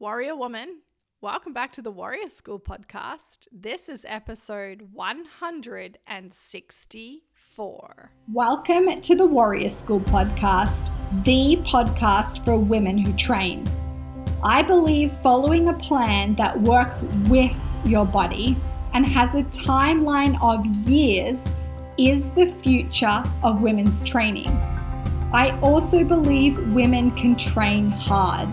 Warrior Woman, welcome back to the Warrior School podcast. This is episode 164. Welcome to the Warrior School podcast, the podcast for women who train. I believe following a plan that works with your body and has a timeline of years is the future of women's training. I also believe women can train hard.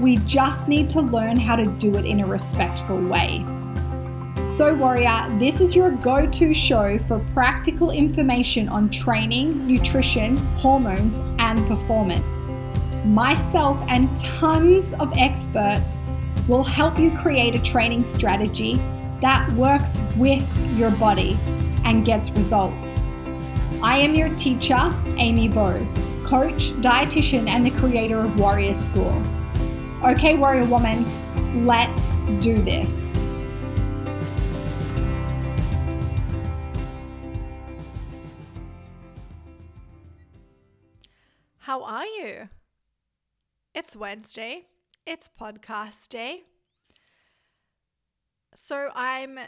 We just need to learn how to do it in a respectful way. So, Warrior, this is your go to show for practical information on training, nutrition, hormones, and performance. Myself and tons of experts will help you create a training strategy that works with your body and gets results. I am your teacher, Amy Bow, coach, dietitian, and the creator of Warrior School. Okay, warrior woman, let's do this. How are you? It's Wednesday, it's podcast day. So I'm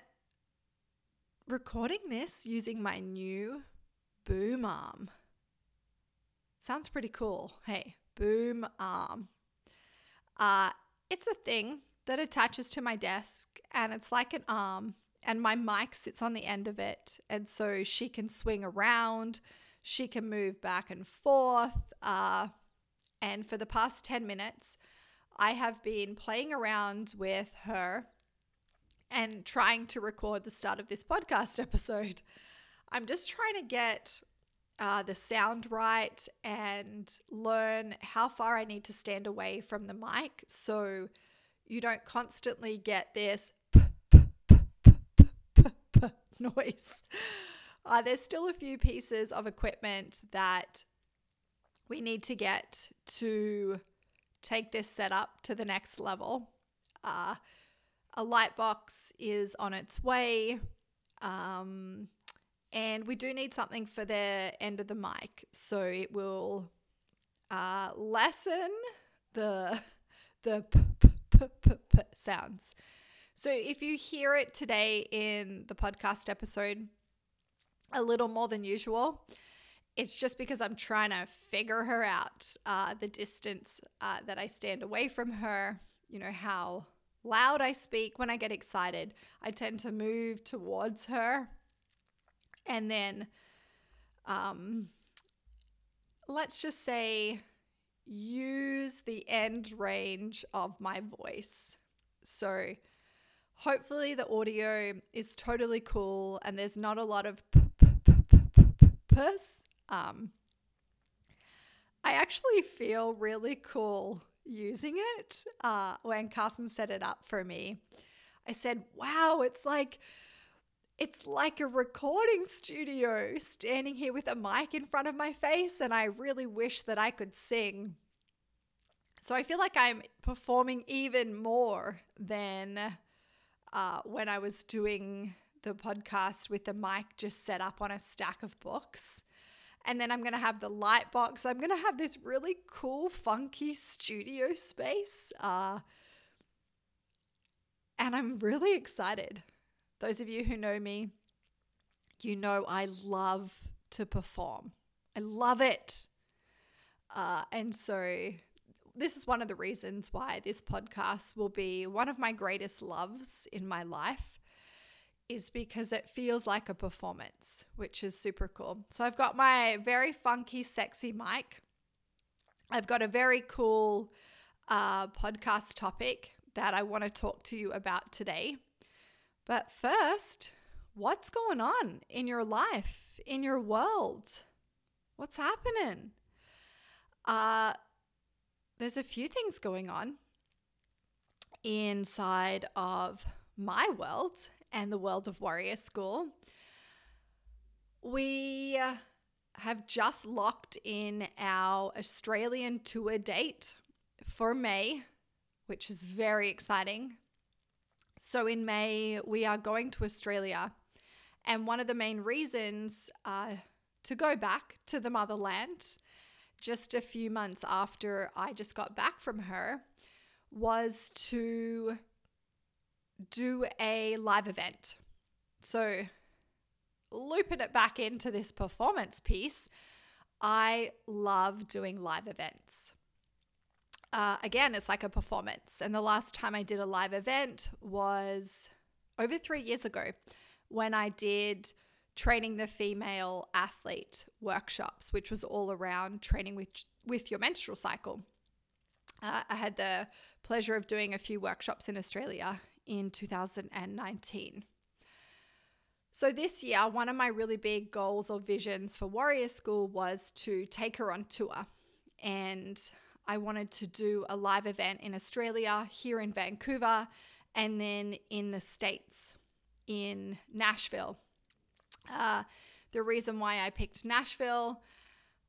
recording this using my new boom arm. Sounds pretty cool. Hey, boom arm. Uh, it's a thing that attaches to my desk and it's like an arm and my mic sits on the end of it and so she can swing around she can move back and forth uh, and for the past 10 minutes i have been playing around with her and trying to record the start of this podcast episode. I'm just trying to get uh, the sound right and learn how far I need to stand away from the mic so you don't constantly get this noise. Uh, there's still a few pieces of equipment that we need to get to take this setup to the next level. Uh, a light box is on its way. Um, and we do need something for the end of the mic. So it will uh, lessen the, the p- p- p- p- sounds. So if you hear it today in the podcast episode a little more than usual, it's just because I'm trying to figure her out uh, the distance uh, that I stand away from her, you know, how loud I speak when I get excited. I tend to move towards her and then um, let's just say use the end range of my voice. So hopefully the audio is totally cool and there's not a lot of purse. Um, I actually feel really cool using it. Uh, when Carson set it up for me, I said, wow, it's like it's like a recording studio standing here with a mic in front of my face, and I really wish that I could sing. So I feel like I'm performing even more than uh, when I was doing the podcast with the mic just set up on a stack of books. And then I'm going to have the light box. I'm going to have this really cool, funky studio space. Uh, and I'm really excited. Those of you who know me, you know I love to perform. I love it. Uh, and so, this is one of the reasons why this podcast will be one of my greatest loves in my life, is because it feels like a performance, which is super cool. So, I've got my very funky, sexy mic. I've got a very cool uh, podcast topic that I want to talk to you about today. But first, what's going on in your life, in your world? What's happening? Uh, there's a few things going on inside of my world and the world of Warrior School. We have just locked in our Australian tour date for May, which is very exciting. So in May, we are going to Australia. And one of the main reasons uh, to go back to the motherland, just a few months after I just got back from her, was to do a live event. So, looping it back into this performance piece, I love doing live events. Uh, again, it's like a performance. And the last time I did a live event was over three years ago when I did training the female athlete workshops, which was all around training with, with your menstrual cycle. Uh, I had the pleasure of doing a few workshops in Australia in 2019. So, this year, one of my really big goals or visions for Warrior School was to take her on tour. And I wanted to do a live event in Australia, here in Vancouver, and then in the States, in Nashville. Uh, the reason why I picked Nashville,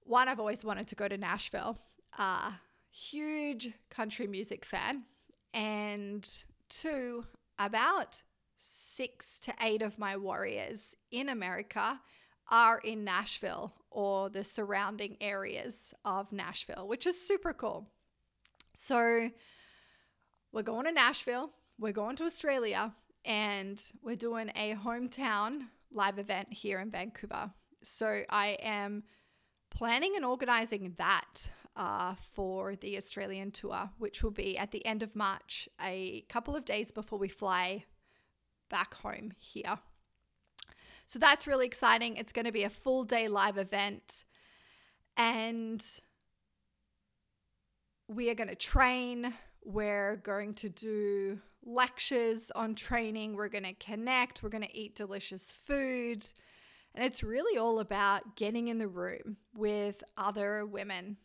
one, I've always wanted to go to Nashville. Uh, huge country music fan. And two, about six to eight of my warriors in America are in Nashville or the surrounding areas of Nashville, which is super cool. So we're going to Nashville, we're going to Australia, and we're doing a hometown live event here in Vancouver. So I am planning and organizing that uh, for the Australian tour, which will be at the end of March, a couple of days before we fly back home here. So that's really exciting. It's going to be a full day live event. And we are going to train. We're going to do lectures on training. We're going to connect. We're going to eat delicious food. And it's really all about getting in the room with other women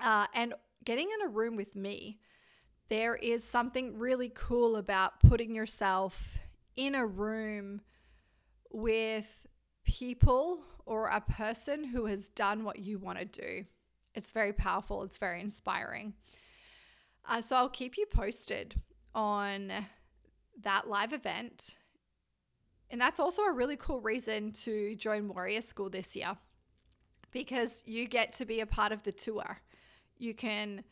uh, and getting in a room with me. There is something really cool about putting yourself in a room with people or a person who has done what you want to do. It's very powerful, it's very inspiring. Uh, so I'll keep you posted on that live event. And that's also a really cool reason to join Warrior School this year because you get to be a part of the tour. You can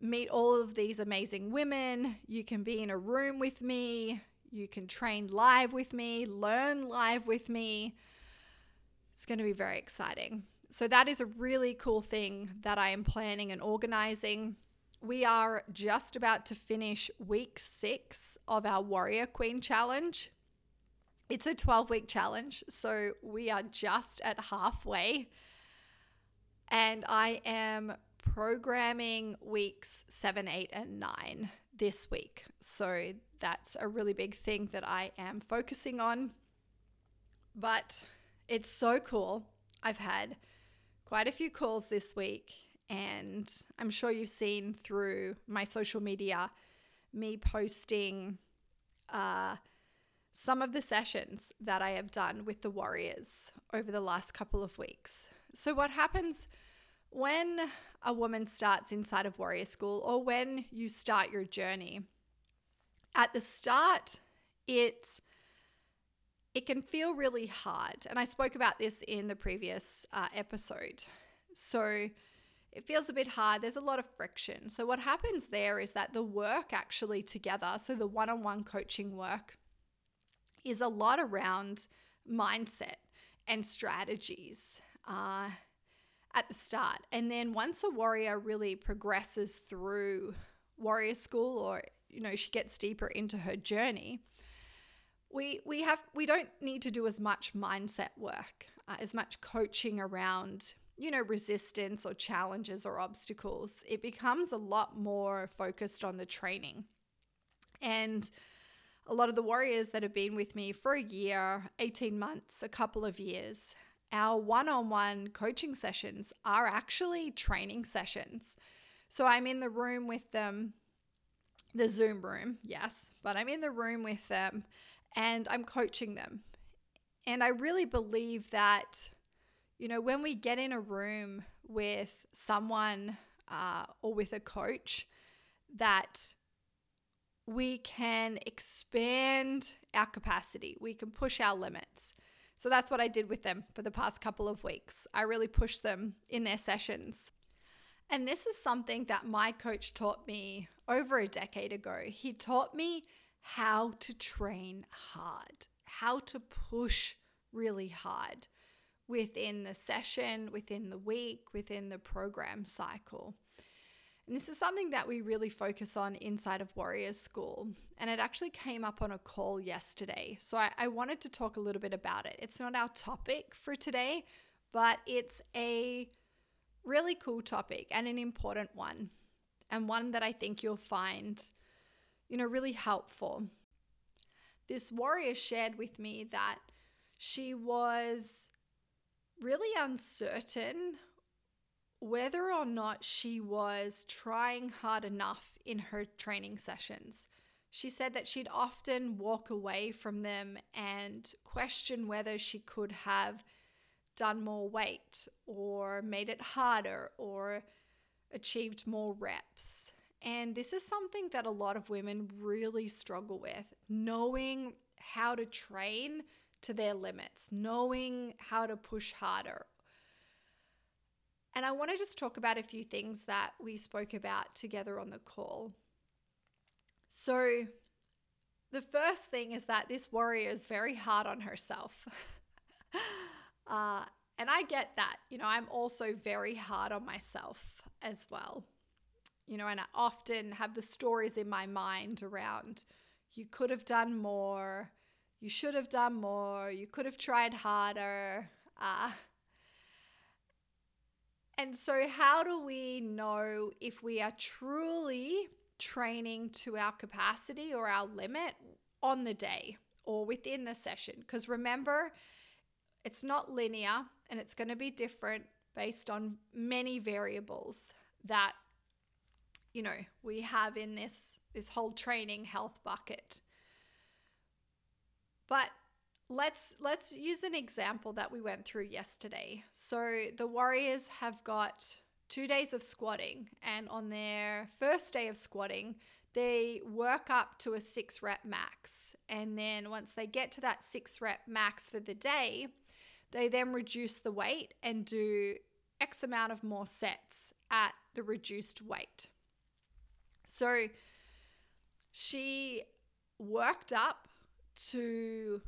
meet all of these amazing women. You can be in a room with me. You can train live with me, learn live with me. It's going to be very exciting. So, that is a really cool thing that I am planning and organizing we are just about to finish week six of our Warrior Queen Challenge. It's a 12 week challenge, so we are just at halfway. And I am programming weeks seven, eight, and nine this week. So that's a really big thing that I am focusing on. But it's so cool. I've had quite a few calls this week and I'm sure you've seen through my social media me posting uh, some of the sessions that I have done with the Warriors over the last couple of weeks. So, what happens when a woman starts inside of Warrior School or when you start your journey? At the start, it's it can feel really hard. And I spoke about this in the previous uh, episode. So, it feels a bit hard. There's a lot of friction. So, what happens there is that the work actually together, so the one on one coaching work, is a lot around mindset and strategies uh, at the start. And then once a warrior really progresses through warrior school or you know she gets deeper into her journey we we have we don't need to do as much mindset work uh, as much coaching around you know, resistance or challenges or obstacles, it becomes a lot more focused on the training. And a lot of the warriors that have been with me for a year, 18 months, a couple of years, our one on one coaching sessions are actually training sessions. So I'm in the room with them, the Zoom room, yes, but I'm in the room with them and I'm coaching them. And I really believe that you know, when we get in a room with someone uh, or with a coach, that we can expand our capacity, we can push our limits. So that's what I did with them for the past couple of weeks. I really pushed them in their sessions. And this is something that my coach taught me over a decade ago. He taught me how to train hard, how to push really hard within the session, within the week, within the program cycle. And this is something that we really focus on inside of Warrior School. And it actually came up on a call yesterday. So I, I, wanted to talk a little bit about it. It's not our topic for today, but it's a really cool topic and an important one. And one that I think you'll find, you know, really helpful. This warrior shared with me that she was really uncertain whether or not she was trying hard enough in her training sessions. She said that she'd often walk away from them and question whether she could have done more weight or made it harder or achieved more reps. And this is something that a lot of women really struggle with knowing how to train to their limits, knowing how to push harder. And I want to just talk about a few things that we spoke about together on the call. So, the first thing is that this warrior is very hard on herself. uh, and I get that. You know, I'm also very hard on myself as well. You know, and I often have the stories in my mind around you could have done more, you should have done more, you could have tried harder. Uh, and so, how do we know if we are truly training to our capacity or our limit on the day or within the session? Because remember, it's not linear and it's going to be different based on many variables that you know we have in this this whole training health bucket. But let's let's use an example that we went through yesterday. So the Warriors have got 2 days of squatting and on their first day of squatting, they work up to a 6 rep max. And then once they get to that 6 rep max for the day, they then reduce the weight and do X amount of more sets at the reduced weight. So she worked up to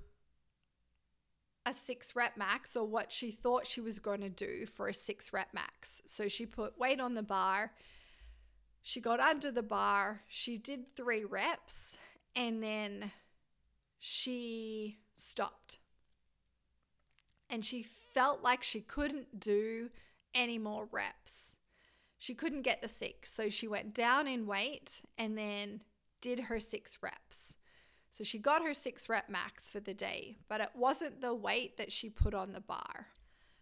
a six rep max or what she thought she was going to do for a six rep max. So she put weight on the bar. She got under the bar. She did three reps and then she stopped and she felt like she couldn't do any more reps. She couldn't get the six, so she went down in weight and then did her six reps. So she got her six rep max for the day, but it wasn't the weight that she put on the bar.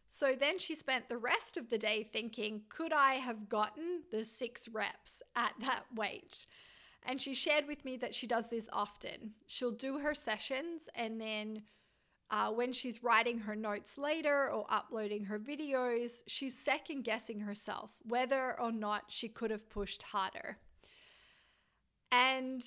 So then she spent the rest of the day thinking, could I have gotten the six reps at that weight? And she shared with me that she does this often. She'll do her sessions and then uh, when she's writing her notes later or uploading her videos, she's second guessing herself whether or not she could have pushed harder. And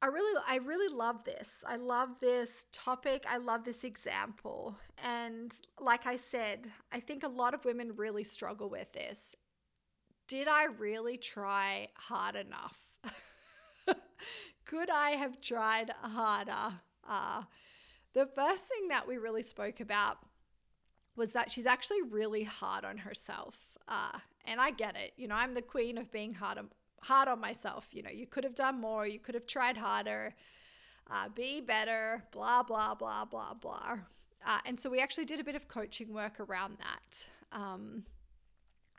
I really I really love this. I love this topic. I love this example. And like I said, I think a lot of women really struggle with this. Did I really try hard enough? Could I have tried harder? Uh, the first thing that we really spoke about was that she's actually really hard on herself. Uh, and I get it. You know, I'm the queen of being hard on, hard on myself. You know, you could have done more, you could have tried harder, uh, be better, blah, blah, blah, blah, blah. Uh, and so we actually did a bit of coaching work around that, um,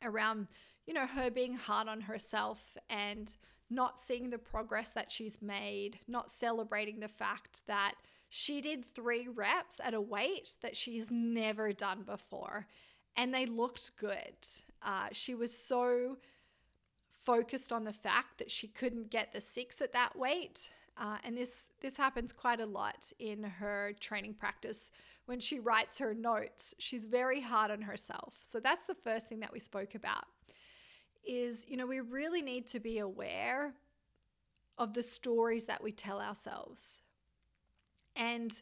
around, you know, her being hard on herself and not seeing the progress that she's made, not celebrating the fact that she did three reps at a weight that she's never done before, and they looked good. Uh, she was so focused on the fact that she couldn't get the six at that weight. Uh, and this this happens quite a lot in her training practice when she writes her notes she's very hard on herself so that's the first thing that we spoke about is you know we really need to be aware of the stories that we tell ourselves and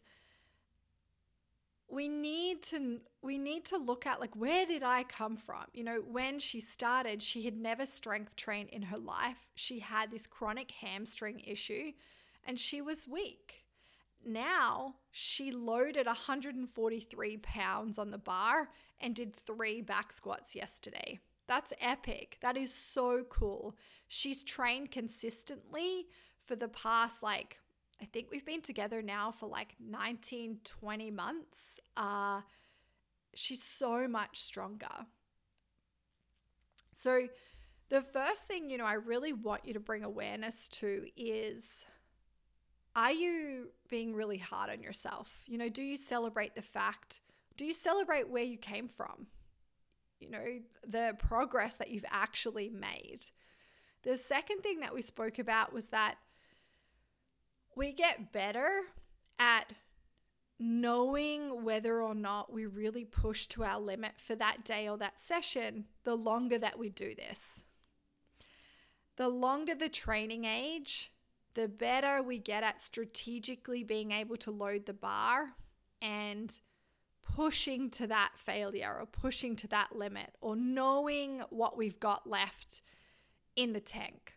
we need to we need to look at like where did I come from? You know, when she started, she had never strength trained in her life. She had this chronic hamstring issue and she was weak. Now she loaded 143 pounds on the bar and did three back squats yesterday. That's epic. That is so cool. She's trained consistently for the past like I think we've been together now for like 19, 20 months. Uh, she's so much stronger. So, the first thing, you know, I really want you to bring awareness to is are you being really hard on yourself? You know, do you celebrate the fact? Do you celebrate where you came from? You know, the progress that you've actually made. The second thing that we spoke about was that we get better at knowing whether or not we really push to our limit for that day or that session the longer that we do this. The longer the training age, the better we get at strategically being able to load the bar and pushing to that failure or pushing to that limit or knowing what we've got left in the tank.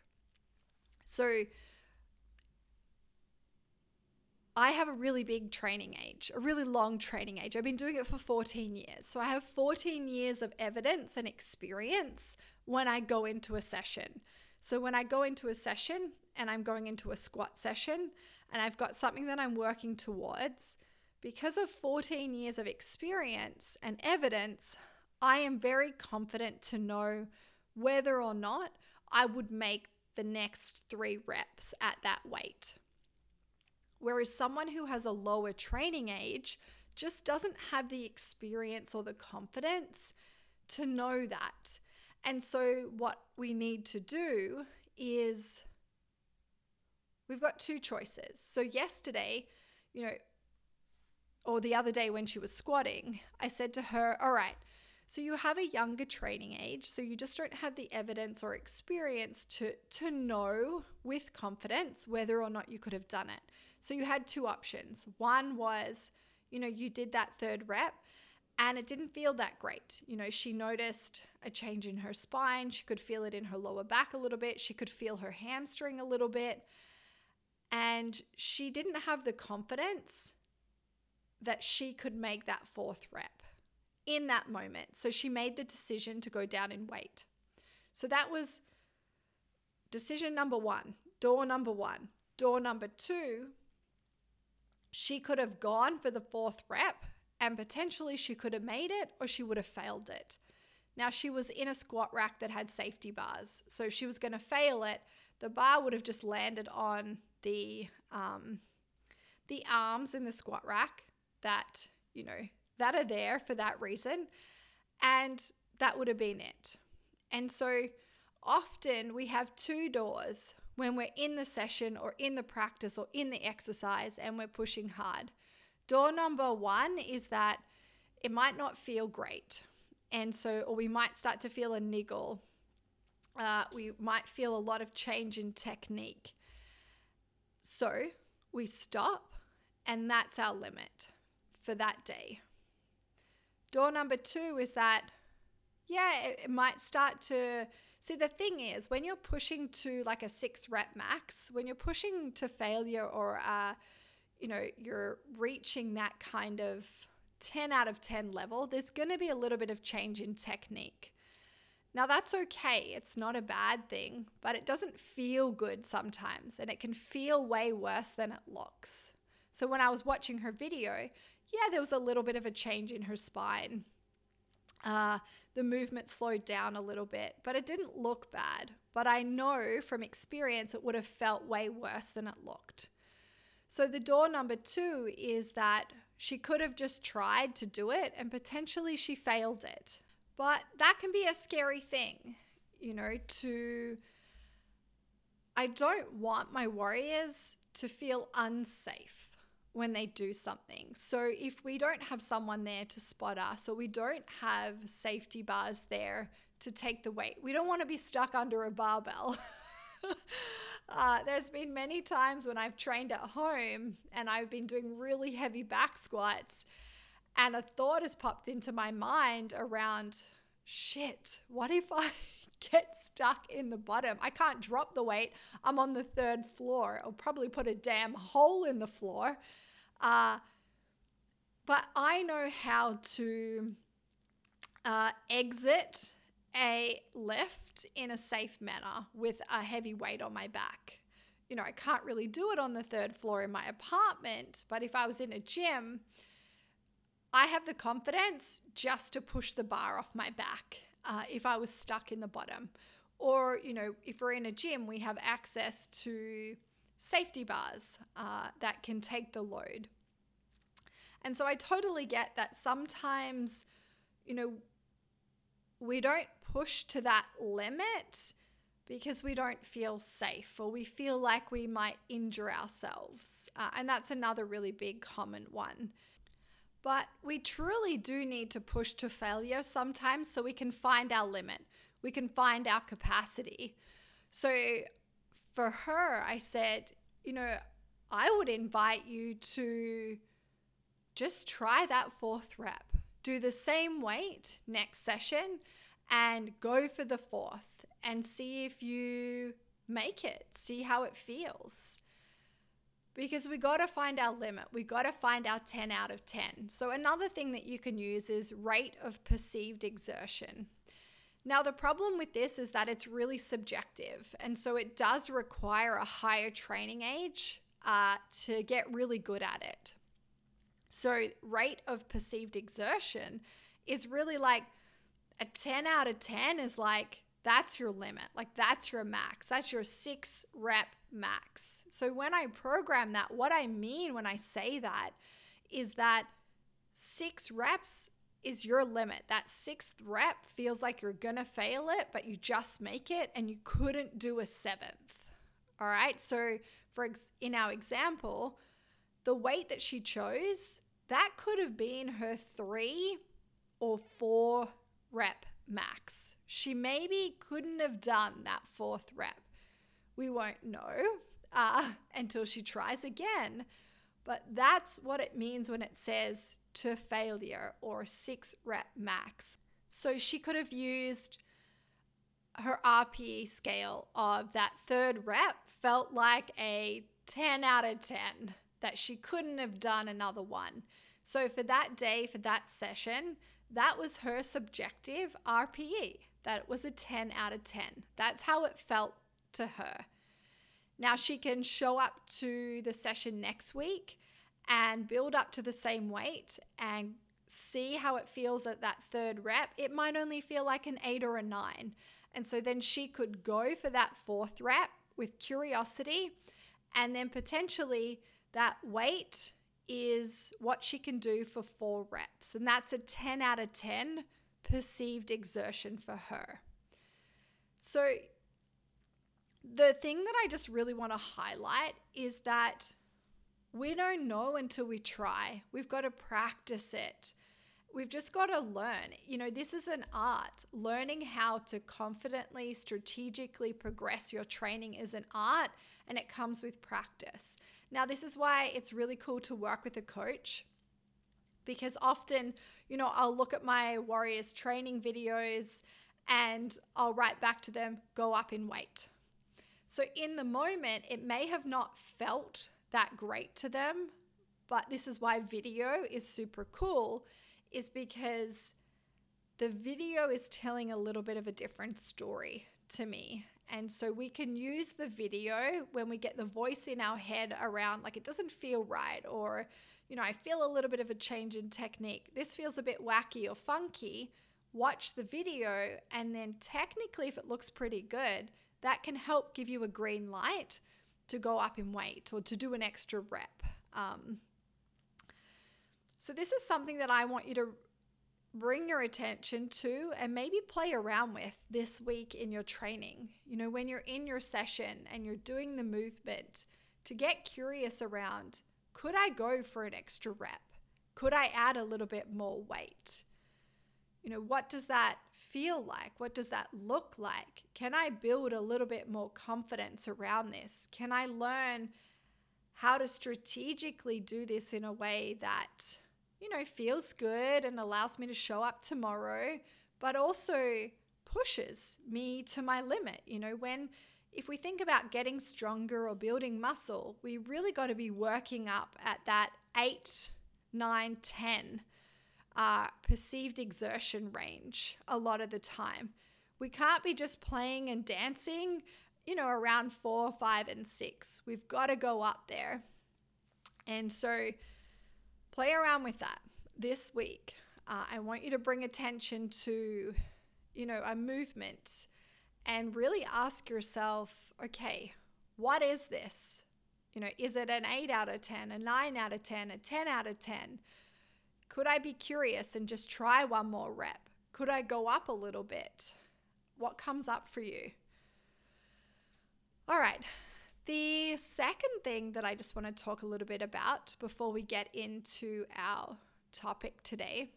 So, I have a really big training age, a really long training age. I've been doing it for 14 years. So I have 14 years of evidence and experience when I go into a session. So when I go into a session and I'm going into a squat session and I've got something that I'm working towards, because of 14 years of experience and evidence, I am very confident to know whether or not I would make the next three reps at that weight. Whereas someone who has a lower training age just doesn't have the experience or the confidence to know that. And so, what we need to do is we've got two choices. So, yesterday, you know, or the other day when she was squatting, I said to her, All right, so you have a younger training age, so you just don't have the evidence or experience to, to know with confidence whether or not you could have done it. So you had two options. One was, you know, you did that third rep and it didn't feel that great. You know, she noticed a change in her spine. She could feel it in her lower back a little bit. She could feel her hamstring a little bit. And she didn't have the confidence that she could make that fourth rep in that moment. So she made the decision to go down in weight. So that was decision number one, door number one. Door number two she could have gone for the fourth rep and potentially she could have made it or she would have failed it. Now, she was in a squat rack that had safety bars, so she was going to fail it. The bar would have just landed on the um, the arms in the squat rack that you know that are there for that reason, and that would have been it. And so often we have two doors when we're in the session or in the practice or in the exercise and we're pushing hard. Door number one is that it might not feel great. And so, or we might start to feel a niggle. Uh, we might feel a lot of change in technique. So we stop, and that's our limit for that day. Door number two is that, yeah, it, it might start to See, the thing is, when you're pushing to like a six rep max, when you're pushing to failure or, uh, you know, you're reaching that kind of 10 out of 10 level, there's going to be a little bit of change in technique. Now, that's okay. It's not a bad thing, but it doesn't feel good sometimes, and it can feel way worse than it looks. So, when I was watching her video, yeah, there was a little bit of a change in her spine. Uh, the movement slowed down a little bit, but it didn't look bad. But I know from experience it would have felt way worse than it looked. So, the door number two is that she could have just tried to do it and potentially she failed it. But that can be a scary thing, you know, to. I don't want my warriors to feel unsafe when they do something. So if we don't have someone there to spot us or we don't have safety bars there to take the weight, we don't want to be stuck under a barbell. uh, there's been many times when I've trained at home and I've been doing really heavy back squats And a thought has popped into my mind around shit, what if I get stuck in the bottom? I can't drop the weight. I'm on the third floor. I'll probably put a damn hole in the floor. Uh, but I know how to uh, exit a lift in a safe manner with a heavy weight on my back. You know, I can't really do it on the third floor in my apartment, but if I was in a gym, I have the confidence just to push the bar off my back uh, if I was stuck in the bottom. Or, you know, if we're in a gym, we have access to safety bars uh, that can take the load. And so I totally get that sometimes, you know, we don't push to that limit because we don't feel safe or we feel like we might injure ourselves. Uh, and that's another really big common one. But we truly do need to push to failure sometimes so we can find our limit, we can find our capacity. So for her, I said, you know, I would invite you to just try that fourth rep. Do the same weight next session and go for the fourth and see if you make it, see how it feels because we got to find our limit. We got to find our 10 out of 10. So, another thing that you can use is rate of perceived exertion. Now, the problem with this is that it's really subjective. And so, it does require a higher training age uh, to get really good at it. So, rate of perceived exertion is really like a 10 out of 10 is like that's your limit. Like that's your max. That's your six rep max. So when I program that, what I mean when I say that is that six reps is your limit. That sixth rep feels like you're gonna fail it, but you just make it and you couldn't do a seventh. All right. So for ex- in our example, the weight that she chose, that could have been her three or four rep max. She maybe couldn't have done that fourth rep. We won't know uh, until she tries again. But that's what it means when it says to failure or six rep max. So she could have used her RPE scale of that third rep felt like a 10 out of 10 that she couldn't have done another one. So for that day, for that session, that was her subjective RPE, that it was a 10 out of 10. That's how it felt to her. Now she can show up to the session next week and build up to the same weight and see how it feels at that third rep. It might only feel like an eight or a nine. And so then she could go for that fourth rep with curiosity and then potentially that weight is what she can do for four reps. And that's a 10 out of 10 perceived exertion for her. So, the thing that I just really want to highlight is that we don't know until we try. We've got to practice it. We've just got to learn. You know, this is an art. Learning how to confidently, strategically progress your training is an art and it comes with practice. Now, this is why it's really cool to work with a coach because often, you know, I'll look at my Warriors training videos and I'll write back to them, go up in weight. So in the moment, it may have not felt that great to them, but this is why video is super cool, is because the video is telling a little bit of a different story to me. And so we can use the video when we get the voice in our head around, like, it doesn't feel right, or, you know, I feel a little bit of a change in technique. This feels a bit wacky or funky. Watch the video, and then technically, if it looks pretty good, that can help give you a green light to go up in weight or to do an extra rep. Um, so, this is something that I want you to bring your attention to and maybe play around with this week in your training. You know, when you're in your session and you're doing the movement, to get curious around could I go for an extra rep? Could I add a little bit more weight? You know, what does that feel like? What does that look like? Can I build a little bit more confidence around this? Can I learn how to strategically do this in a way that you know, feels good and allows me to show up tomorrow, but also pushes me to my limit. You know, when if we think about getting stronger or building muscle, we really got to be working up at that 8, 9, 10 uh, perceived exertion range a lot of the time. We can't be just playing and dancing, you know, around four, five, and six. We've got to go up there. And so play around with that this week. Uh, I want you to bring attention to, you know, a movement and really ask yourself, okay, what is this? You know, is it an 8 out of 10, a 9 out of 10, a 10 out of 10? Could I be curious and just try one more rep? Could I go up a little bit? What comes up for you? All right. The second thing that I just want to talk a little bit about before we get into our topic today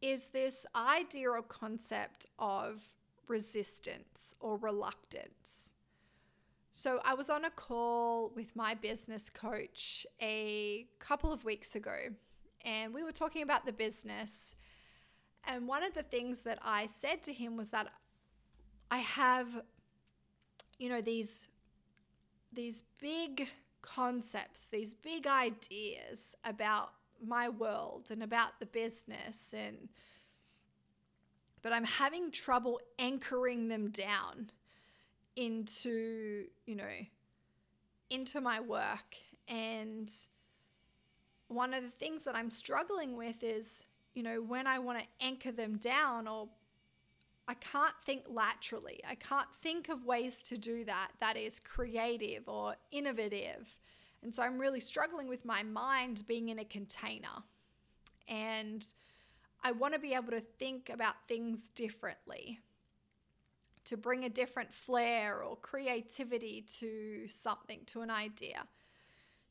is this idea or concept of resistance or reluctance. So, I was on a call with my business coach a couple of weeks ago, and we were talking about the business. And one of the things that I said to him was that I have, you know, these these big concepts, these big ideas about my world and about the business and but I'm having trouble anchoring them down into, you know, into my work and one of the things that I'm struggling with is, you know, when I want to anchor them down or I can't think laterally. I can't think of ways to do that that is creative or innovative. And so I'm really struggling with my mind being in a container. And I want to be able to think about things differently, to bring a different flair or creativity to something, to an idea.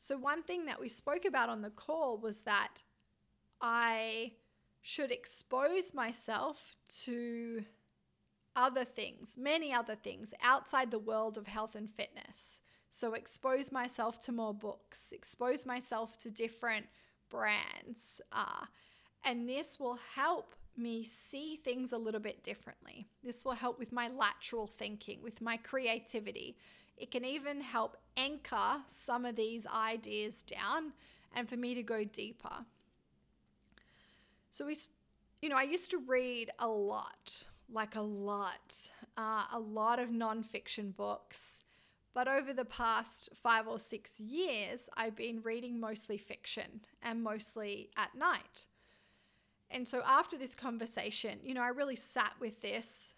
So, one thing that we spoke about on the call was that I should expose myself to other things, many other things outside the world of health and fitness. So, expose myself to more books, expose myself to different brands. Uh, and this will help me see things a little bit differently. This will help with my lateral thinking, with my creativity. It can even help anchor some of these ideas down and for me to go deeper. So we, you know, I used to read a lot, like a lot, uh, a lot of nonfiction books. But over the past five or six years, I've been reading mostly fiction and mostly at night. And so after this conversation, you know, I really sat with this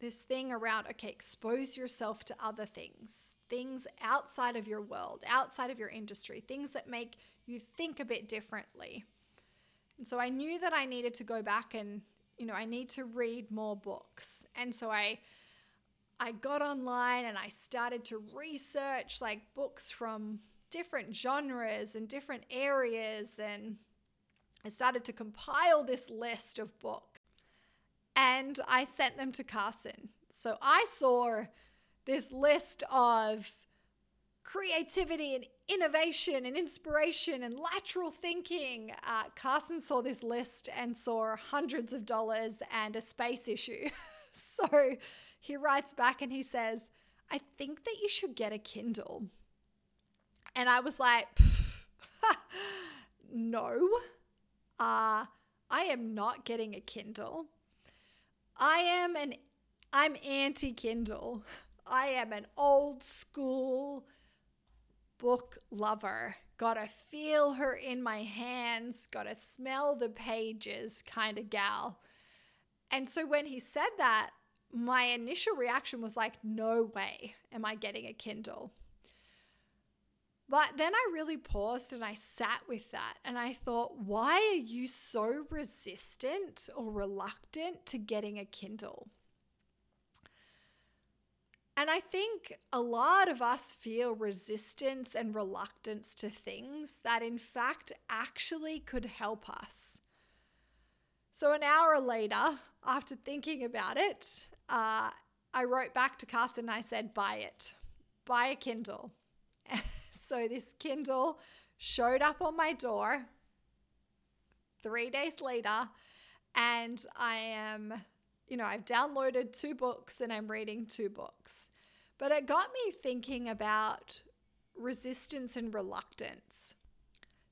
this thing around okay, expose yourself to other things, things outside of your world, outside of your industry, things that make you think a bit differently. And so I knew that I needed to go back and, you know, I need to read more books. And so I I got online and I started to research like books from different genres and different areas and I started to compile this list of books and I sent them to Carson. So I saw this list of creativity and innovation and inspiration and lateral thinking. Uh, Carson saw this list and saw hundreds of dollars and a space issue. so he writes back and he says, I think that you should get a Kindle. And I was like, no, uh, I am not getting a Kindle. I am an I'm anti Kindle. I am an old school book lover. Gotta feel her in my hands, gotta smell the pages kind of gal. And so when he said that, my initial reaction was like, no way am I getting a Kindle. But then I really paused and I sat with that and I thought, why are you so resistant or reluctant to getting a Kindle? And I think a lot of us feel resistance and reluctance to things that, in fact, actually could help us. So, an hour later, after thinking about it, uh, I wrote back to Carson and I said, buy it, buy a Kindle. So this Kindle showed up on my door three days later, and I am, you know, I've downloaded two books and I'm reading two books. But it got me thinking about resistance and reluctance.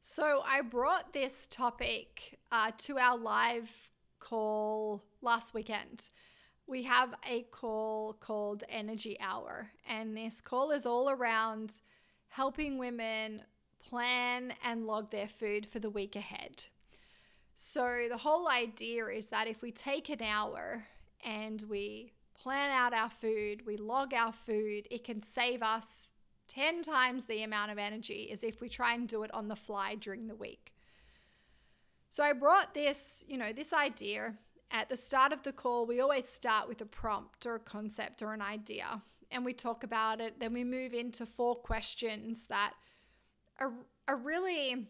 So I brought this topic uh, to our live call last weekend. We have a call called Energy Hour, and this call is all around helping women plan and log their food for the week ahead. So, the whole idea is that if we take an hour and we plan out our food, we log our food, it can save us 10 times the amount of energy as if we try and do it on the fly during the week. So I brought this, you know, this idea at the start of the call. We always start with a prompt or a concept or an idea and we talk about it. Then we move into four questions that are, are really,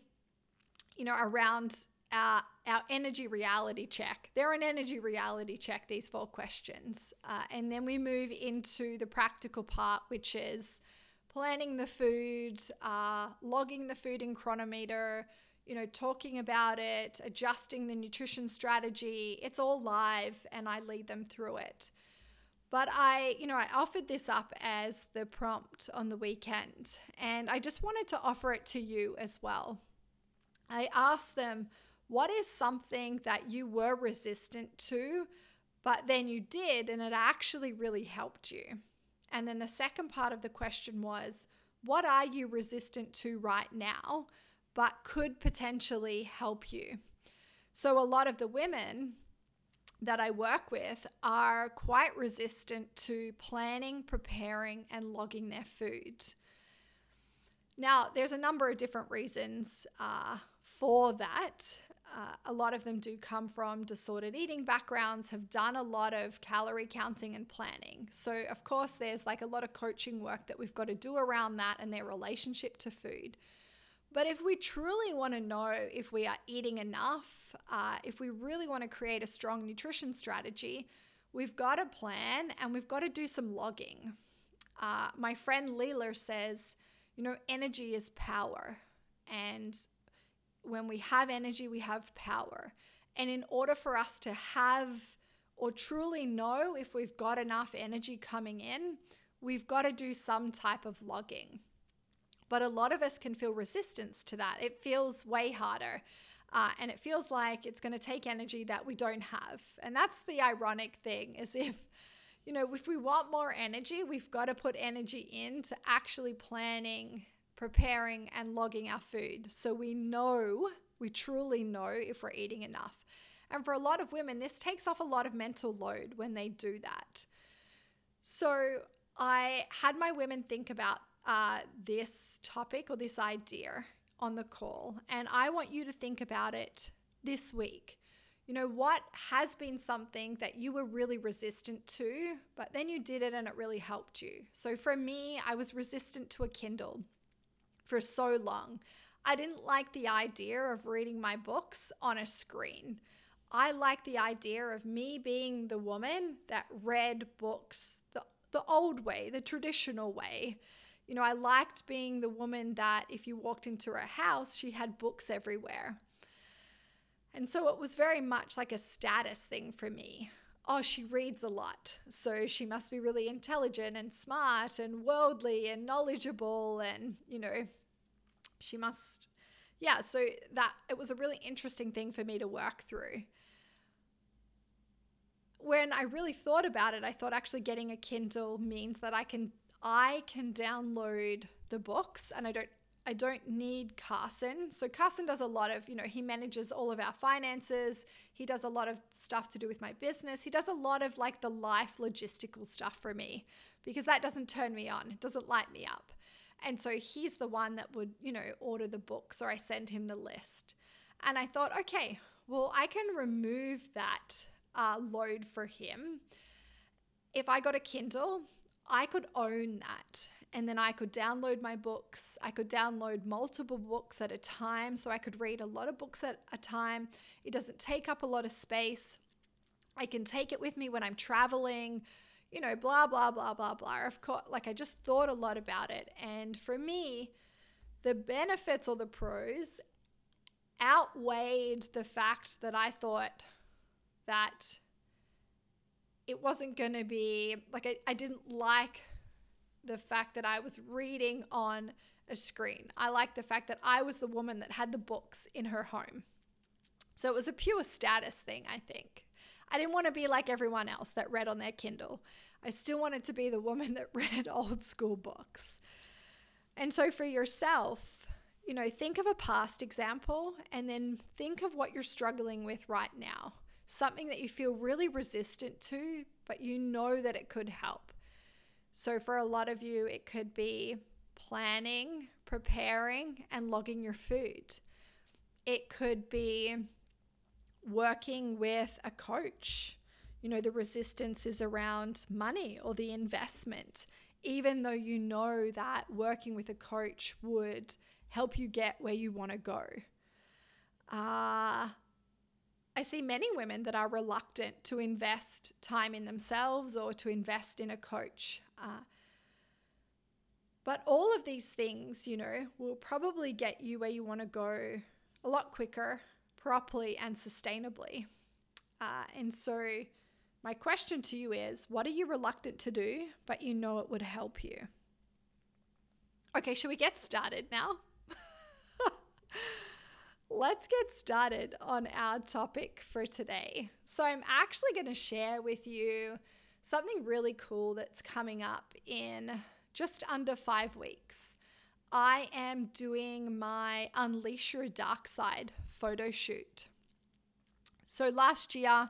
you know, around our, our energy reality check. They're an energy reality check, these four questions. Uh, and then we move into the practical part, which is planning the food, uh, logging the food in Cronometer, you know, talking about it, adjusting the nutrition strategy. It's all live and I lead them through it. But I, you know, I offered this up as the prompt on the weekend and I just wanted to offer it to you as well. I asked them, what is something that you were resistant to, but then you did and it actually really helped you? And then the second part of the question was, what are you resistant to right now, but could potentially help you? So, a lot of the women that I work with are quite resistant to planning, preparing, and logging their food. Now, there's a number of different reasons uh, for that. Uh, a lot of them do come from disordered eating backgrounds, have done a lot of calorie counting and planning. So, of course, there's like a lot of coaching work that we've got to do around that and their relationship to food. But if we truly want to know if we are eating enough, uh, if we really want to create a strong nutrition strategy, we've got to plan and we've got to do some logging. Uh, my friend Leela says, you know, energy is power. And when we have energy, we have power. And in order for us to have or truly know if we've got enough energy coming in, we've got to do some type of logging. But a lot of us can feel resistance to that. It feels way harder. Uh, and it feels like it's going to take energy that we don't have. And that's the ironic thing is if, you know, if we want more energy, we've got to put energy into actually planning preparing and logging our food so we know, we truly know if we're eating enough. And for a lot of women, this takes off a lot of mental load when they do that. So I had my women think about uh, this topic or this idea on the call, and I want you to think about it this week. You know, what has been something that you were really resistant to, but then you did it and it really helped you? So for me, I was resistant to a Kindle for so long. I didn't like the idea of reading my books on a screen. I like the idea of me being the woman that read books the, the old way, the traditional way. You know, I liked being the woman that if you walked into her house, she had books everywhere. And so it was very much like a status thing for me. Oh, she reads a lot. So she must be really intelligent and smart and worldly and knowledgeable and, you know, she must yeah, so that it was a really interesting thing for me to work through. When I really thought about it, I thought actually getting a Kindle means that I can I can download the books and I don't I don't need Carson. So Carson does a lot of, you know, he manages all of our finances. He does a lot of stuff to do with my business. He does a lot of like the life logistical stuff for me because that doesn't turn me on. It doesn't light me up. And so he's the one that would, you know, order the books or I send him the list. And I thought, okay, well, I can remove that uh, load for him. If I got a Kindle, I could own that. And then I could download my books. I could download multiple books at a time. So I could read a lot of books at a time. It doesn't take up a lot of space. I can take it with me when I'm traveling you know, blah, blah, blah, blah, blah. Of course, like I just thought a lot about it. And for me, the benefits or the pros outweighed the fact that I thought that it wasn't going to be like I, I didn't like the fact that I was reading on a screen. I liked the fact that I was the woman that had the books in her home. So it was a pure status thing, I think. I didn't want to be like everyone else that read on their Kindle. I still wanted to be the woman that read old school books. And so for yourself, you know, think of a past example and then think of what you're struggling with right now. Something that you feel really resistant to, but you know that it could help. So for a lot of you, it could be planning, preparing, and logging your food. It could be working with a coach. You know, the resistance is around money or the investment, even though you know that working with a coach would help you get where you want to go. Uh, I see many women that are reluctant to invest time in themselves or to invest in a coach. Uh, but all of these things, you know, will probably get you where you want to go a lot quicker, properly, and sustainably. Uh, and so, my question to you is what are you reluctant to do, but you know it would help you? Okay, should we get started now? Let's get started on our topic for today. So, I'm actually going to share with you something really cool that's coming up in just under five weeks, I am doing my Unleash Your Dark Side photo shoot. So last year,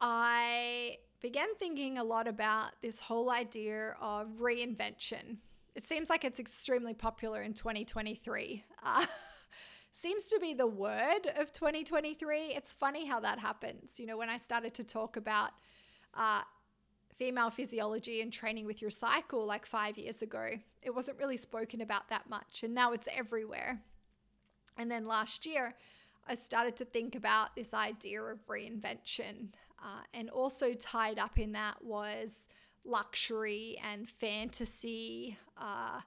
I began thinking a lot about this whole idea of reinvention. It seems like it's extremely popular in 2023. Uh, seems to be the word of 2023. It's funny how that happens. You know, when I started to talk about uh, female physiology and training with your cycle like five years ago. It wasn't really spoken about that much, and now it's everywhere. And then last year, I started to think about this idea of reinvention. Uh, and also tied up in that was luxury and fantasy. Uh,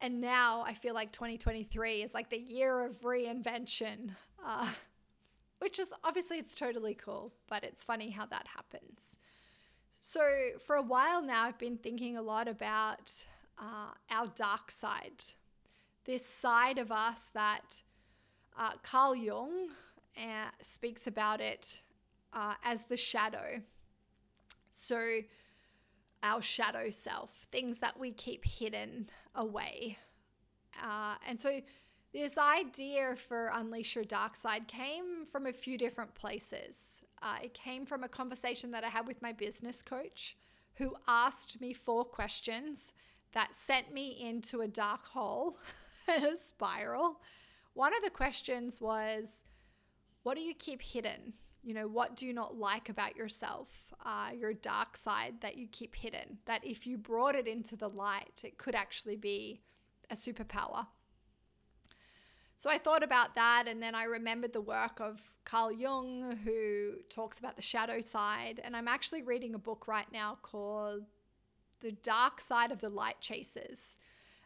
and now I feel like 2023 is like the year of reinvention, uh, which is obviously it's totally cool, but it's funny how that happens. So, for a while now, I've been thinking a lot about uh, our dark side, this side of us that uh, Carl Jung uh, speaks about it uh, as the shadow. So, our shadow self, things that we keep hidden away. Uh, and so, this idea for Unleash Your Dark Side came from a few different places. Uh, it came from a conversation that I had with my business coach, who asked me four questions that sent me into a dark hole and a spiral. One of the questions was, What do you keep hidden? You know, what do you not like about yourself, uh, your dark side that you keep hidden? That if you brought it into the light, it could actually be a superpower. So I thought about that, and then I remembered the work of Carl Jung, who talks about the shadow side. And I'm actually reading a book right now called The Dark Side of the Light Chasers.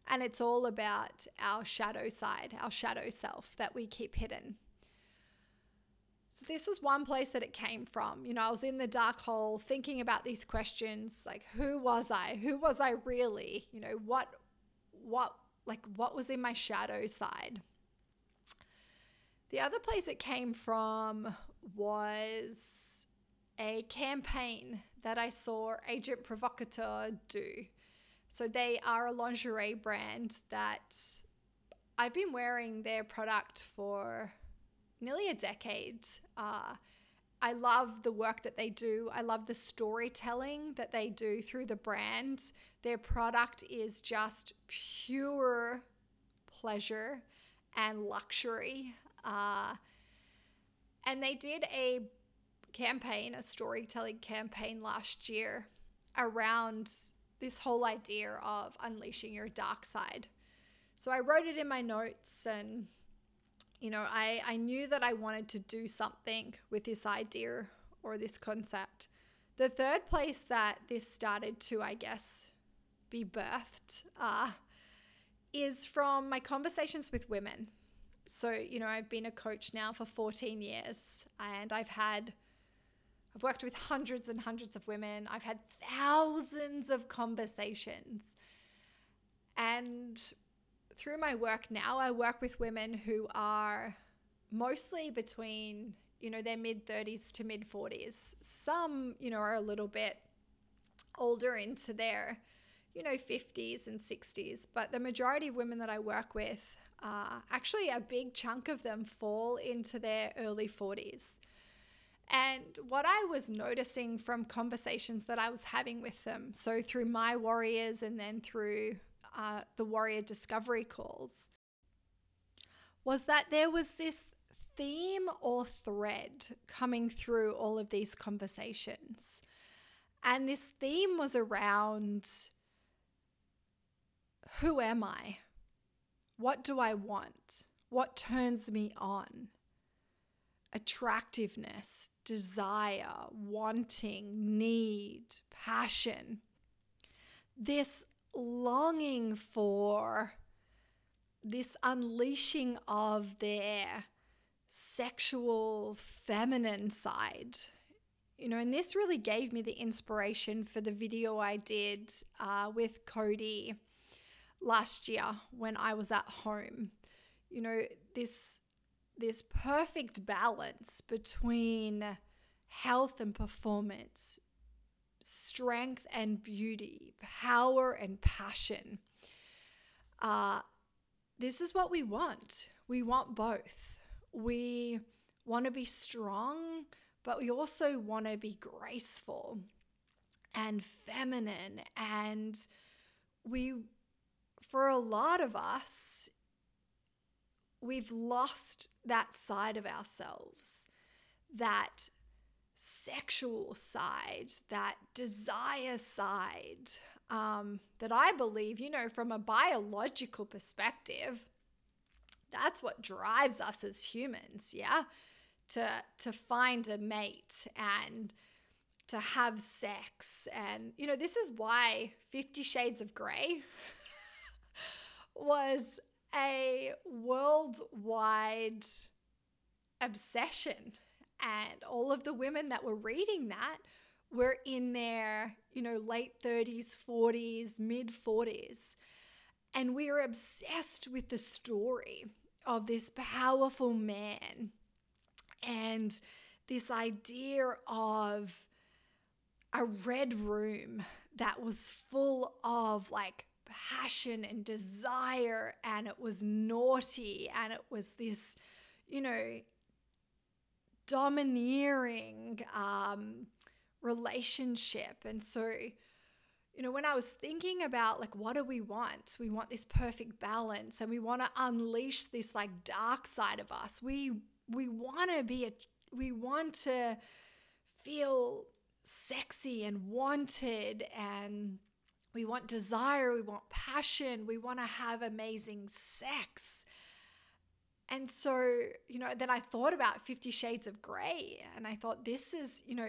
And it's all about our shadow side, our shadow self that we keep hidden. So, this was one place that it came from. You know, I was in the dark hole thinking about these questions like, who was I? Who was I really? You know, what, what, like, what was in my shadow side? The other place it came from was a campaign that I saw Agent Provocateur do. So they are a lingerie brand that I've been wearing their product for nearly a decade. Uh, I love the work that they do. I love the storytelling that they do through the brand. Their product is just pure pleasure and luxury. Uh, and they did a campaign, a storytelling campaign last year around this whole idea of unleashing your dark side. So I wrote it in my notes and you know, I, I knew that I wanted to do something with this idea or this concept. The third place that this started to, I guess, be birthed uh, is from my conversations with women. So, you know, I've been a coach now for 14 years and I've had I've worked with hundreds and hundreds of women. I've had thousands of conversations. And through my work now, I work with women who are mostly between, you know, their mid 30s to mid 40s. Some, you know, are a little bit older into their, you know, 50s and 60s. But the majority of women that I work with, uh, actually, a big chunk of them fall into their early 40s. And what I was noticing from conversations that I was having with them, so through my warriors and then through uh, the warrior discovery calls, was that there was this theme or thread coming through all of these conversations. And this theme was around who am I? What do I want? What turns me on? Attractiveness, desire, wanting, need, passion. This longing for this unleashing of their sexual feminine side. You know, and this really gave me the inspiration for the video I did uh, with Cody last year when I was at home. You know, this this perfect balance between health and performance, strength and beauty, power and passion. Uh, this is what we want. We want both we want to be strong, but we also want to be graceful and feminine. And we, for a lot of us, we've lost that side of ourselves, that sexual side, that desire side. Um, that I believe, you know, from a biological perspective, that's what drives us as humans, yeah? To to find a mate and to have sex and you know, this is why 50 shades of grey was a worldwide obsession and all of the women that were reading that were in their, you know, late 30s, 40s, mid 40s. And we were obsessed with the story of this powerful man and this idea of a red room that was full of like passion and desire and it was naughty and it was this you know domineering um, relationship and so you know, when I was thinking about like, what do we want? We want this perfect balance and we want to unleash this like dark side of us. We, we want to be a, we want to feel sexy and wanted and we want desire, we want passion, we want to have amazing sex. And so, you know, then I thought about 50 Shades of Grey and I thought, this is, you know,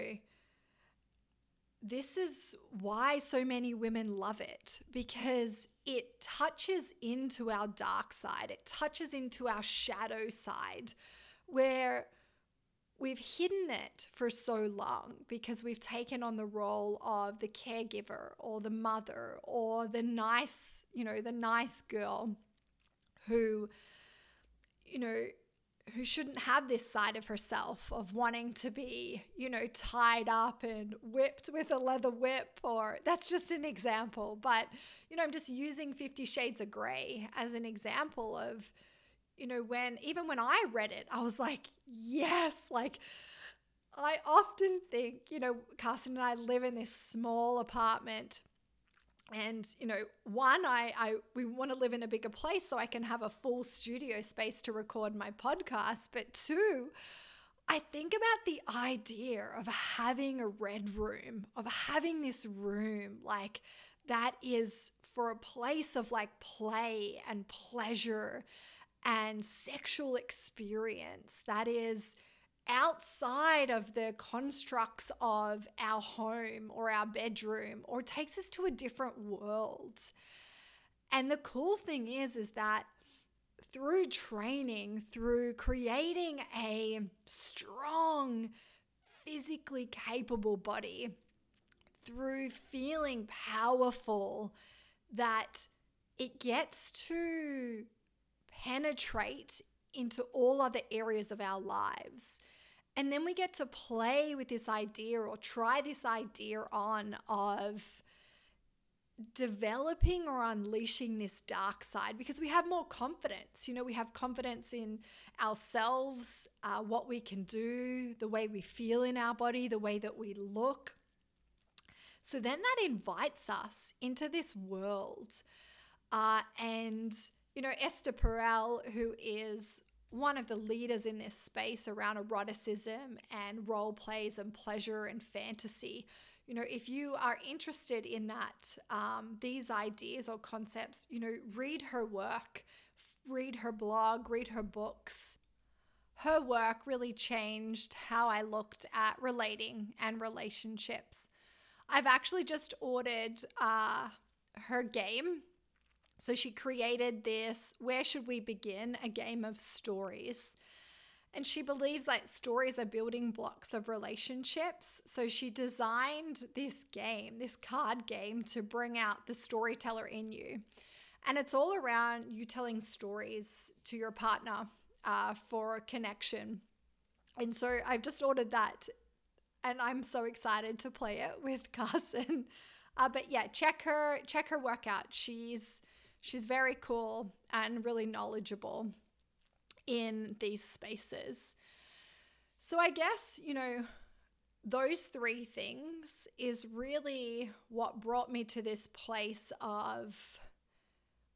this is why so many women love it because it touches into our dark side, it touches into our shadow side where we've hidden it for so long because we've taken on the role of the caregiver or the mother or the nice, you know, the nice girl who, you know, who shouldn't have this side of herself of wanting to be, you know, tied up and whipped with a leather whip, or that's just an example. But, you know, I'm just using Fifty Shades of Grey as an example of, you know, when even when I read it, I was like, yes, like. I often think, you know, Carson and I live in this small apartment and you know one I, I we want to live in a bigger place so i can have a full studio space to record my podcast. But two i think about the idea of having a red room of having this room like that is for a place of like play and pleasure and sexual experience. That is outside of the constructs of our home or our bedroom or takes us to a different world. And the cool thing is is that through training, through creating a strong, physically capable body, through feeling powerful, that it gets to penetrate into all other areas of our lives. And then we get to play with this idea or try this idea on of developing or unleashing this dark side because we have more confidence. You know, we have confidence in ourselves, uh, what we can do, the way we feel in our body, the way that we look. So then that invites us into this world. Uh, and, you know, Esther Perel, who is one of the leaders in this space around eroticism and role plays and pleasure and fantasy, you know, if you are interested in that, um, these ideas or concepts, you know, read her work, read her blog, read her books. Her work really changed how I looked at relating and relationships. I've actually just ordered uh, her game. So she created this Where Should We Begin? a game of stories. And she believes that stories are building blocks of relationships. So she designed this game, this card game, to bring out the storyteller in you. And it's all around you telling stories to your partner uh, for a connection. And so I've just ordered that and I'm so excited to play it with Carson. Uh, but yeah, check her check her workout. She's she's very cool and really knowledgeable in these spaces. So I guess, you know, those three things is really what brought me to this place of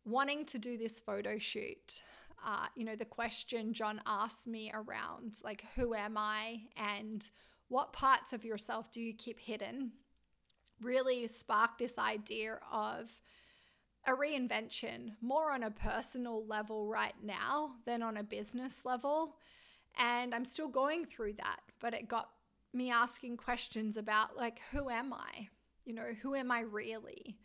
wanting to do this photo shoot. Uh, you know, the question John asked me around, like, who am I and what parts of yourself do you keep hidden? Really sparked this idea of a reinvention more on a personal level right now than on a business level. And I'm still going through that, but it got me asking questions about, like, who am I? You know, who am I really?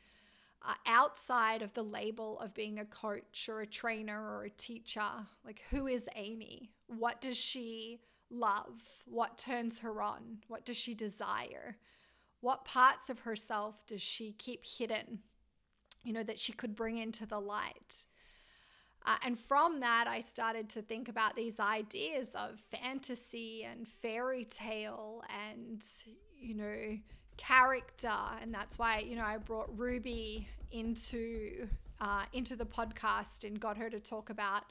Uh, outside of the label of being a coach or a trainer or a teacher, like, who is Amy? What does she love? What turns her on? What does she desire? What parts of herself does she keep hidden you know, that she could bring into the light. Uh, and from that, I started to think about these ideas of fantasy and fairy tale and, you know, character. And that's why, you know, I brought Ruby into uh, into the podcast and got her to talk about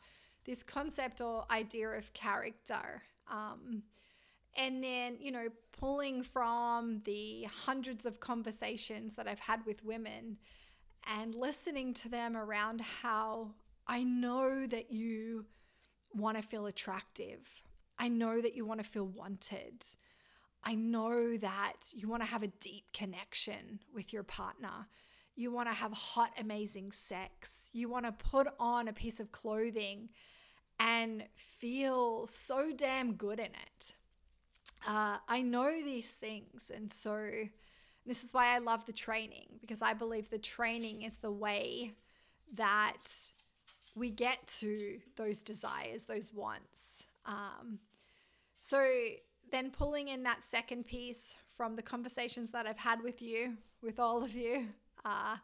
this concept or idea of character. Um, and then, you know, pulling from the hundreds of conversations that I've had with women and listening to them around how I know that you want to feel attractive. I know that you want to feel wanted. I know that you want to have a deep connection with your partner. You want to have hot, amazing sex. You want to put on a piece of clothing and feel so damn good in it. Uh, I know these things. And so this is why I love the training because I believe the training is the way that we get to those desires, those wants. Um, so then pulling in that second piece from the conversations that I've had with you, with all of you, uh,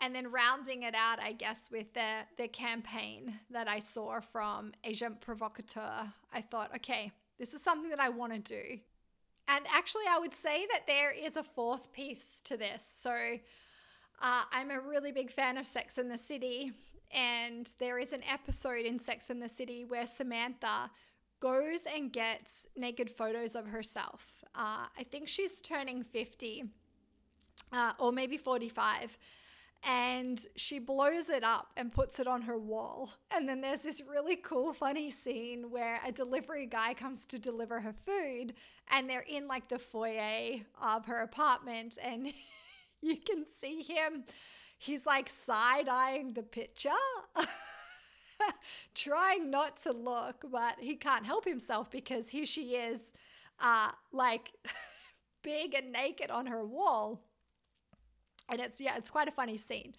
and then rounding it out, I guess, with the the campaign that I saw from Agent Provocateur, I thought, okay, this is something that I want to do. And actually, I would say that there is a fourth piece to this. So, uh, I'm a really big fan of Sex in the City, and there is an episode in Sex in the City where Samantha goes and gets naked photos of herself. Uh, I think she's turning 50 uh, or maybe 45 and she blows it up and puts it on her wall. And then there's this really cool, funny scene where a delivery guy comes to deliver her food, and they're in like the foyer of her apartment, and you can see him. He's like side eyeing the picture. trying not to look, but he can't help himself because here she is, uh, like big and naked on her wall. And it's, yeah, it's quite a funny scene.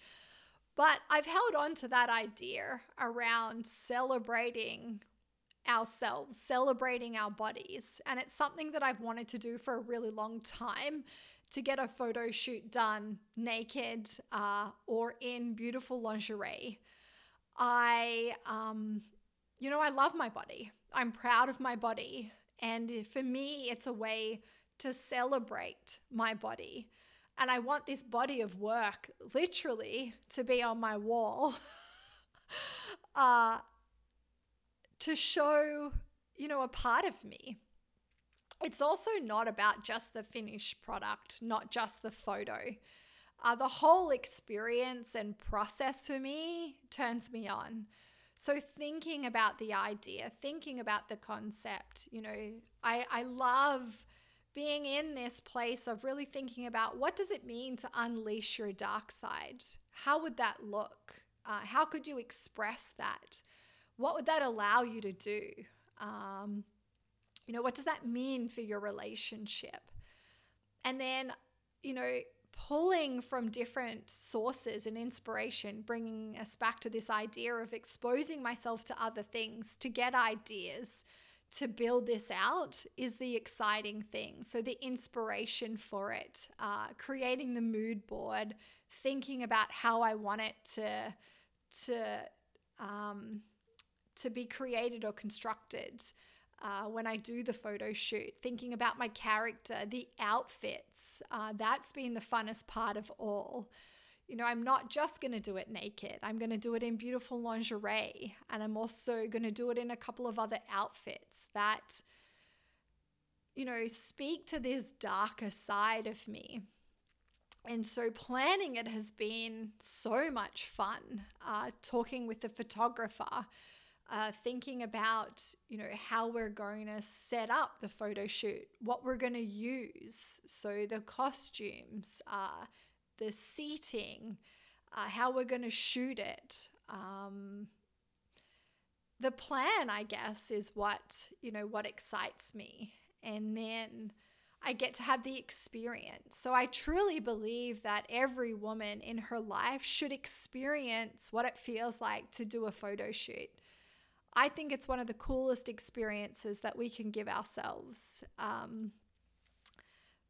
But I've held on to that idea around celebrating ourselves, celebrating our bodies. And it's something that I've wanted to do for a really long time to get a photo shoot done naked uh, or in beautiful lingerie. I, um, you know, I love my body. I'm proud of my body. And for me, it's a way to celebrate my body. And I want this body of work literally to be on my wall uh, to show, you know, a part of me. It's also not about just the finished product, not just the photo. Uh, the whole experience and process for me turns me on. So, thinking about the idea, thinking about the concept, you know, I, I love being in this place of really thinking about what does it mean to unleash your dark side? How would that look? Uh, how could you express that? What would that allow you to do? Um, you know, what does that mean for your relationship? And then, you know, pulling from different sources and inspiration, bringing us back to this idea of exposing myself to other things to get ideas to build this out is the exciting thing. So, the inspiration for it, uh, creating the mood board, thinking about how I want it to, to, um, to be created or constructed. Uh, when I do the photo shoot, thinking about my character, the outfits. Uh, that's been the funnest part of all you know, I'm not just going to do it naked. I'm going to do it in beautiful lingerie. And I'm also going to do it in a couple of other outfits that, you know, speak to this darker side of me. And so planning it has been so much fun. Uh, talking with the photographer, uh, thinking about, you know, how we're going to set up the photo shoot, what we're going to use. So the costumes, uh, the seating, uh, how we're going to shoot it. Um, the plan, I guess, is what, you know, what excites me. And then I get to have the experience. So I truly believe that every woman in her life should experience what it feels like to do a photo shoot. I think it's one of the coolest experiences that we can give ourselves. Um,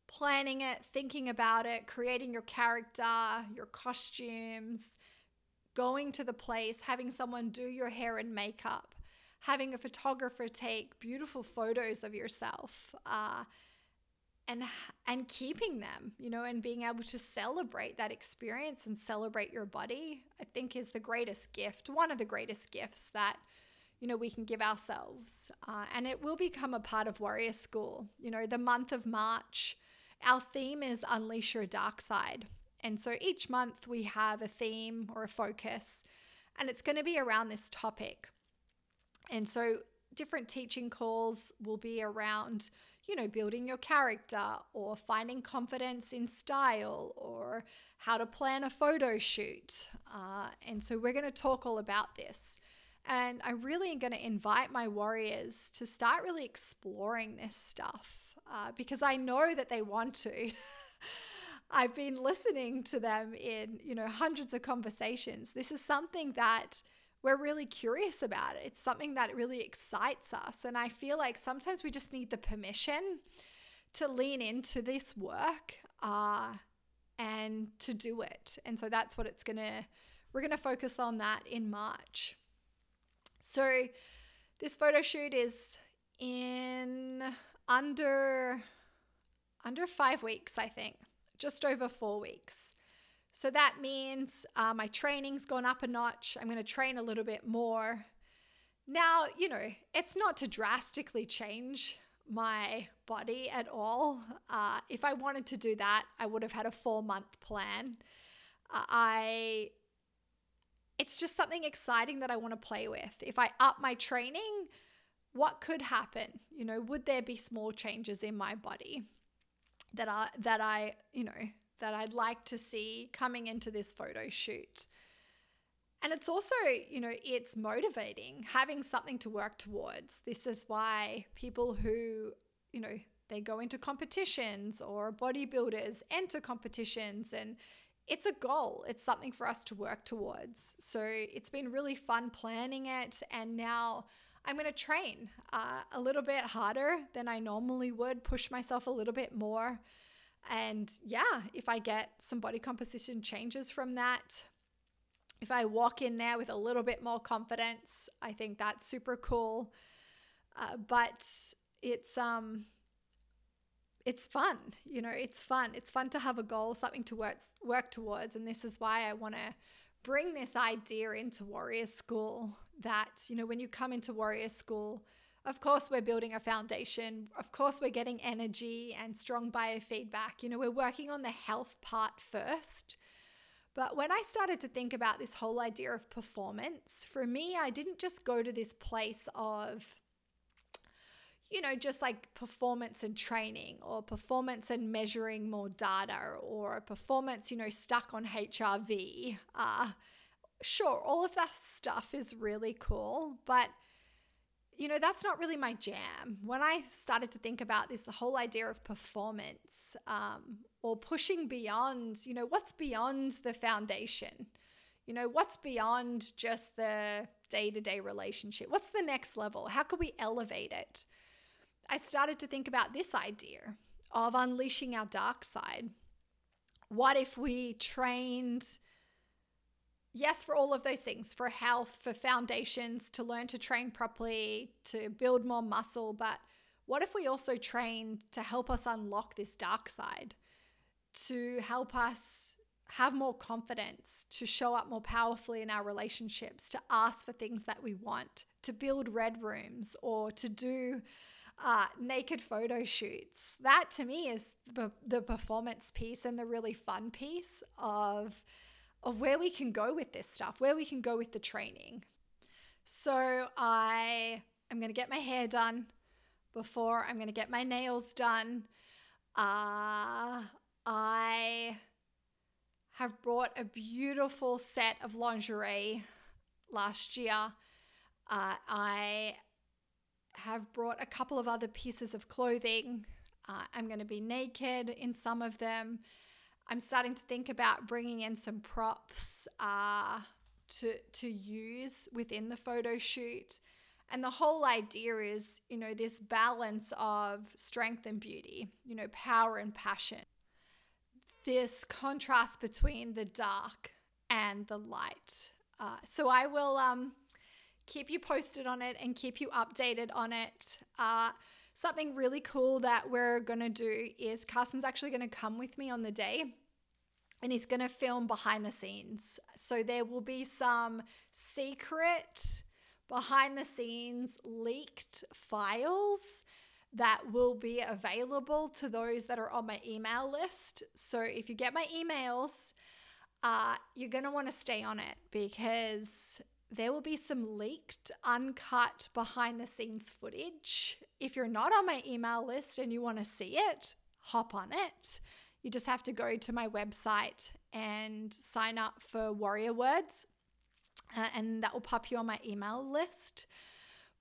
planning it, thinking about it, creating your character, your costumes, going to the place, having someone do your hair and makeup, having a photographer take beautiful photos of yourself. Uh, and and keeping them you know and being able to celebrate that experience and celebrate your body i think is the greatest gift one of the greatest gifts that you know we can give ourselves uh, and it will become a part of warrior school you know the month of march our theme is Unleash Your Dark Side. And so each month we have a theme or a focus, and it's going to be around this topic. And so different teaching calls will be around, you know, building your character or finding confidence in style or how to plan a photo shoot. Uh, and so we're going to talk all about this. And I really am going to invite my warriors to start really exploring this stuff uh, because I know that they want to. I've been listening to them in, you know, hundreds of conversations. This is something that we're really curious about. It's something that really excites us. And I feel like sometimes we just need the permission to lean into this work uh, and to do it. And so that's what it's going to, we're going to focus on that in March. So this photo shoot is in under under five weeks, I think, just over four weeks. So that means uh, my training's gone up a notch. I'm going to train a little bit more. Now, you know, it's not to drastically change my body at all. Uh, if I wanted to do that, I would have had a four month plan. Uh, I, it's just something exciting that I want to play with. If I up my training, what could happen? You know, would there be small changes in my body that I that I, you know, that I'd like to see coming into this photo shoot? And it's also, you know, it's motivating having something to work towards. This is why people who, you know, they go into competitions or bodybuilders enter competitions and it's a goal. It's something for us to work towards. So it's been really fun planning it. And now I'm going to train uh, a little bit harder than I normally would, push myself a little bit more. And yeah, if I get some body composition changes from that, if I walk in there with a little bit more confidence, I think that's super cool. Uh, but it's um it's fun you know it's fun. It's fun to have a goal something to work work towards and this is why i want to bring this idea into warrior school that you know when you come into warrior school of course we're building a foundation of course we're getting energy and strong biofeedback you know we're working on the health part first. But when I started to think about this whole idea of performance, for me, I didn't just go to this place of you know, just like performance and training or performance and measuring more data or performance, you know, stuck on HRV. Uh, sure, all of that stuff is really cool, but you know, that's not really my jam. When I started to think about this, the whole idea of performance um, or pushing beyond, you know, what's beyond the foundation? You know, what's beyond just the day to day relationship? What's the next level? How can we elevate it? I started to think about this idea of unleashing our dark side. What if we trained, yes, for all of those things, for health, for foundations, to learn to train properly, to build more muscle, but what if we also trained to help us unlock this dark side, to help us have more confidence, to show up more powerfully in our relationships, to ask for things that we want, to build red rooms, or to do uh, naked photo shoots. That to me is the, the performance piece and the really fun piece of of where we can go with this stuff, where we can go with the training. So I am going to get my hair done before I'm going to get my nails done. Uh, I have brought a beautiful set of lingerie last year. Uh, I have brought a couple of other pieces of clothing. Uh, I'm going to be naked in some of them. I'm starting to think about bringing in some props uh, to to use within the photo shoot. And the whole idea is, you know, this balance of strength and beauty, you know, power and passion. This contrast between the dark and the light. Uh, so I will um, keep you posted on it and keep you updated on it. Uh, something really cool that we're going to do is Carson's actually going to come with me on the day and he's going to film behind the scenes. So there will be some secret behind the scenes leaked files that will be available to those that are on my email list. So if you get my emails, uh, you're going to want to stay on it because there will be some leaked, uncut, behind the scenes footage. If you're not on my email list and you want to see it, hop on it. You just have to go to my website and sign up for Warrior Words, uh, and that will pop you on my email list.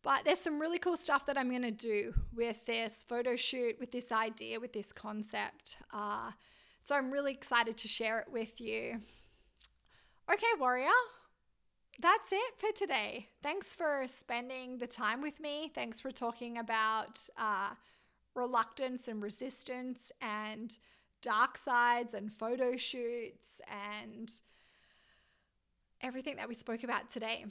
But there's some really cool stuff that I'm going to do with this photo shoot, with this idea, with this concept. Uh, so I'm really excited to share it with you. Okay, Warrior, that's it for today. Thanks for spending the time with me. Thanks for talking about uh, reluctance and resistance and dark sides and photo shoots and everything that we spoke about today.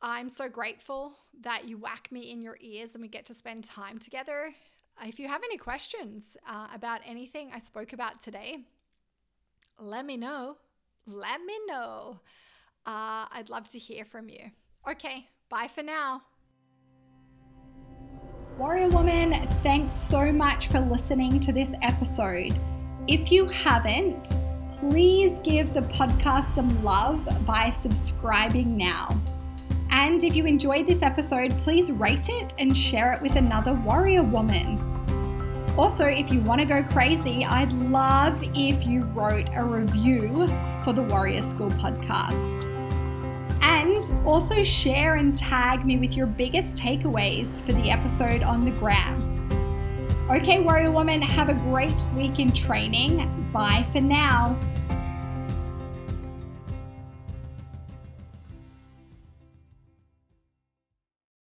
I'm so grateful that you whack me in your ears and we get to spend time together. If you have any questions uh, about anything I spoke about today, let me know. Let me know. Uh, I'd love to hear from you. Okay, bye for now. Warrior Woman, thanks so much for listening to this episode. If you haven't, please give the podcast some love by subscribing now. And if you enjoyed this episode, please rate it and share it with another warrior woman. Also, if you want to go crazy, I'd love if you wrote a review for the Warrior School podcast. And also share and tag me with your biggest takeaways for the episode on the gram. Okay, Warrior Woman, have a great week in training. Bye for now.